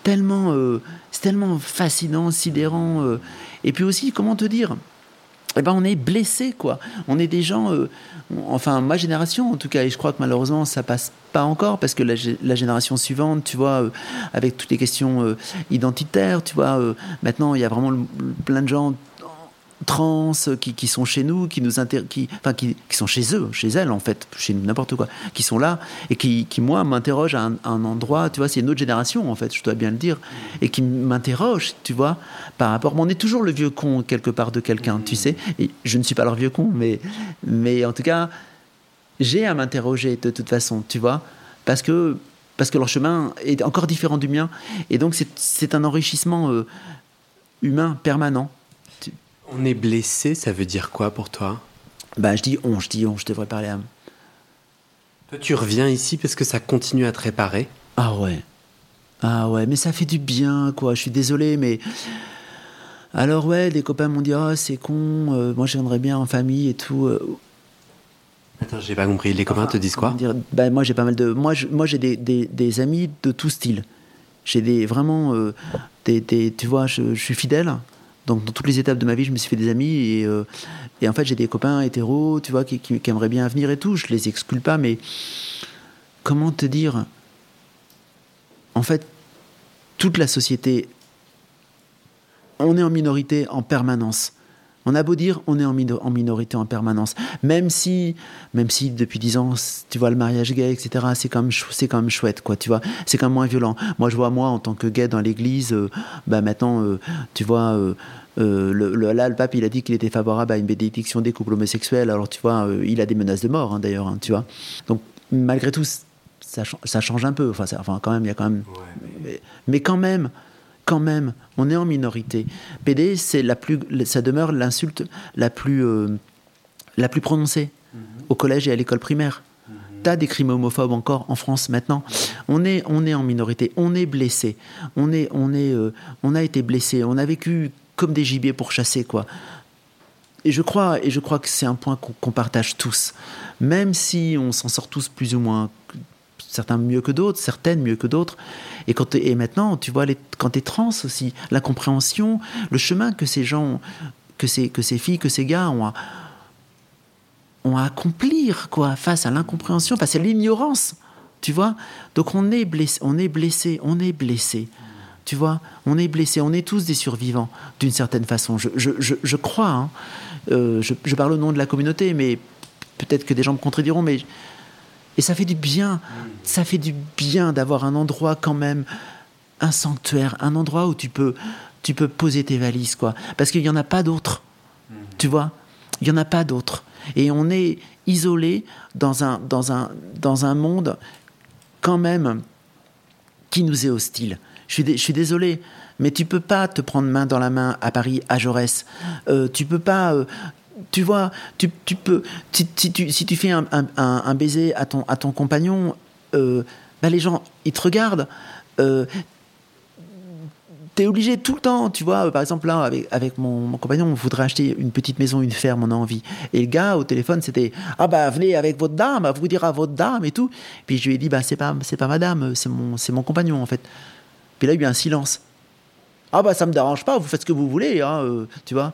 tellement, euh, c'est tellement fascinant, sidérant, euh, et puis aussi, comment te dire eh ben, on est blessé, quoi. On est des gens, euh, enfin, ma génération, en tout cas, et je crois que malheureusement, ça passe pas encore, parce que la, gé- la génération suivante, tu vois, euh, avec toutes les questions euh, identitaires, tu vois, maintenant, il y a vraiment le- plein de gens trans qui, qui sont chez nous, qui nous inter- qui, enfin, qui, qui sont chez eux, chez elles, en fait, chez nous, n'importe quoi, qui sont là, et qui, qui moi, m'interrogent à un, endroit, tu vois, c'est une autre génération, en fait, je dois bien le dire, et qui m'interrogent, tu vois, par rapport. mais on est toujours le vieux con, quelque part, de quelqu'un, tu sais, et je ne suis pas leur vieux con, mais, mais en tout cas, j'ai à m'interroger de toute façon, tu vois, parce que, parce que leur chemin est encore différent du mien, et donc c'est un enrichissement euh, humain permanent. On est blessé, ça veut dire quoi pour toi? Bah, je dis on, je dis on, je devrais parler à. Toi, tu reviens ici parce que ça continue à te réparer? Ah ouais. Ah ouais, mais ça fait du bien, quoi. Je suis désolé, mais. Alors, ouais, des copains m'ont dit Ah, c'est con, euh, moi j'aimerais bien en famille et tout. euh, Attends, j'ai pas compris. Les copains te disent quoi? Dire, bah, Moi j'ai pas mal de. Moi, je- moi j'ai des, des, des amis de tout style. J'ai des vraiment euh, des, des- tu vois, je, je suis fidèle. Donc dans toutes les étapes de ma vie, je me suis fait des amis et, euh, en fait j'ai des copains hétéros, tu vois, qui aimeraient bien venir et tout. Je les exclue pas, mais comment te dire? En fait, toute la société, on est en minorité en permanence. On a beau dire, on est en, mino- en minorité en permanence. Même si, même si depuis 10 ans, tu vois, le mariage gay, etc., c'est quand, même c'est quand même chouette, quoi, tu vois. C'est quand même moins violent. Moi, je vois, moi, en tant que gay dans l'église, euh, bah maintenant, euh, tu vois, euh, euh, le, le- là, le pape, il a dit qu'il était favorable à une bénédiction des couples homosexuels. Alors, tu vois, euh, il a des menaces de mort, hein, d'ailleurs, hein, tu vois. Donc, malgré tout, ça, chan- ça change un peu. Enfin, ça- enfin, quand même, il y a quand même mais, mais quand même, quand même, on est en minorité. PD, c'est la plus, ça demeure l'insulte la plus, euh, la plus prononcée au collège et à l'école primaire. T'as des crimes homophobes encore en France maintenant. On est, on est en minorité, on est blessé, on est, on est, euh, on a été blessé, on a vécu comme des gibiers pour chasser quoi. Et je crois, et je crois que c'est un point qu'on qu'on partage tous, même si on s'en sort tous plus ou moins, certains mieux que d'autres, certaines mieux que d'autres. Et, quand et maintenant, tu vois, les, quand tu es trans aussi, l'incompréhension, le chemin que ces gens, que ces, que ces filles, que ces gars ont à, ont à accomplir quoi, face à l'incompréhension, face à l'ignorance. Tu vois Donc on est blessé, on est blessé, on est blessé. Tu vois On est blessé, on est tous des survivants, d'une certaine façon. Je, je, je, crois. hein. Euh, je, je parle au nom de la communauté, mais peut-être que des gens me contrediront, mais et ça fait du bien. Ça fait du bien d'avoir un endroit quand même, un sanctuaire, un endroit où tu peux, tu peux poser tes valises, quoi. Parce qu'il n'y en a pas d'autres. Tu vois? Il n'y en a pas d'autres. Et on est isolé dans un, dans un, dans un monde quand même qui nous est hostile. Je suis, dé- je suis désolé, mais tu peux pas te prendre main dans la main à Paris, à Jaurès. Euh, tu peux pas. euh, tu vois, tu, tu peux. Si, tu, si tu fais un, un- baiser à ton, à ton compagnon, euh, bah les gens, ils te regardent. Euh, T'es obligé tout le temps, tu vois. Par exemple, là, avec, avec mon, mon compagnon, on voudrait acheter une petite maison, une ferme, on a envie. Et le gars, au téléphone, c'était Ah, bah, venez avec votre dame, elle vous dira votre dame et tout. Puis je lui ai dit Bah, c'est pas, pas madame, c'est mon, mon compagnon, en fait. Puis là, il y a eu un silence. Ah, bah, ça me dérange pas, vous faites ce que vous voulez, hein, euh, tu vois.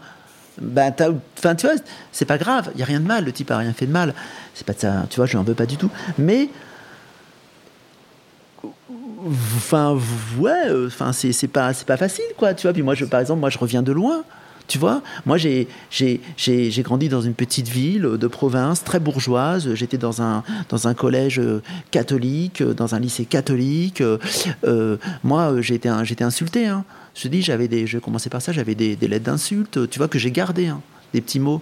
Ben, tu vois, c'est pas grave, il y a rien de mal, le type a rien fait de mal. C'est pas de ça, tu vois, je lui en veux pas du tout. Mais enfin ouais euh, enfin c'est c'est pas c'est pas facile quoi tu vois puis moi je par exemple moi je reviens de loin tu vois moi j'ai grandi dans une petite ville de province très bourgeoise j'étais dans un dans un collège euh, catholique euh, dans un lycée catholique moi j'ai été j'étais insulté hein. Je te dis j'avais des je commençais par ça j'avais des, des lettres d'insultes tu vois que j'ai gardé hein, des petits mots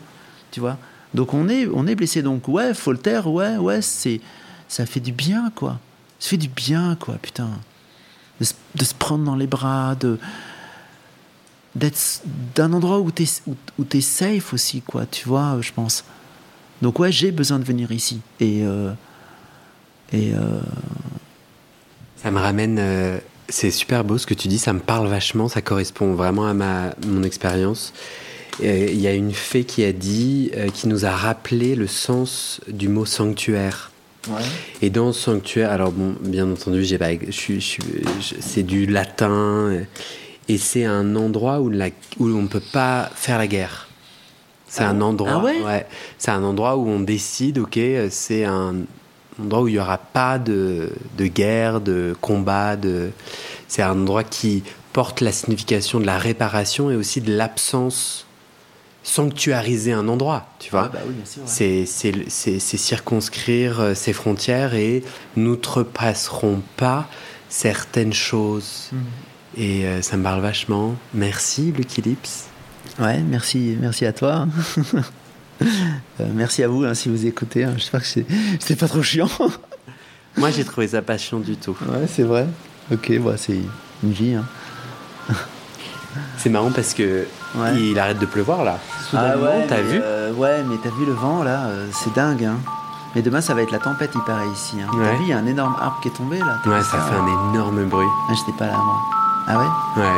tu vois. Donc on est on est blessé. Donc ouais faut ouais ouais c'est ça fait du bien quoi. Ça fait du bien quoi putain. De se, prendre dans les bras de d'être d'un endroit où t'es où, où t'es safe aussi quoi tu vois je pense. Donc ouais j'ai besoin de venir ici. Et euh, et euh, Ça me ramène. euh, c'est super beau ce que tu dis, ça me parle vachement, ça correspond vraiment à ma, mon expérience. Euh, Il y a une fée qui a dit, euh, qui nous a rappelé le sens du mot sanctuaire. Et dans sanctuaire, alors bon, bien entendu, j'ai pas, je suis, je suis- je- c'est du latin, et c'est un endroit où, la, où on ne peut pas faire la guerre. C'est un endroit, Ah ouais c'est un endroit où on décide, ok, euh, c'est un endroit où il n'y aura pas de, de guerre, de combat, de, c'est un endroit qui porte la signification de la réparation et aussi de l'absence, sanctuariser un endroit, tu vois. bah oui sûr ouais. C'est- C'est c'est- c'est circonscrire euh, ses frontières et nous trepasserons pas certaines choses. Mhm. Et euh, ça me parle vachement. Merci, Lucky Lips. Ouais, merci, merci à toi. Euh, merci à vous hein, si vous écoutez. hein. J'espère que c'est pas trop chiant. Moi, j'ai trouvé ça pas chiant du tout. ouais, c'est vrai. Ok, bah, c'est une vie. hein. C'est marrant parce que Ouais. il arrête de pleuvoir là. Soudainement, t'as mais, vu euh, Ouais, mais t'as vu le vent là euh, C'est dingue. Hein. Mais demain, ça va être la tempête, il paraît ici. Hein. Ouais. T'as vu, il y a un énorme arbre qui est tombé là. T'as Ouais, ça fait un énorme bruit. Ah, J'étais pas là, moi. Ah ouais? Ouais.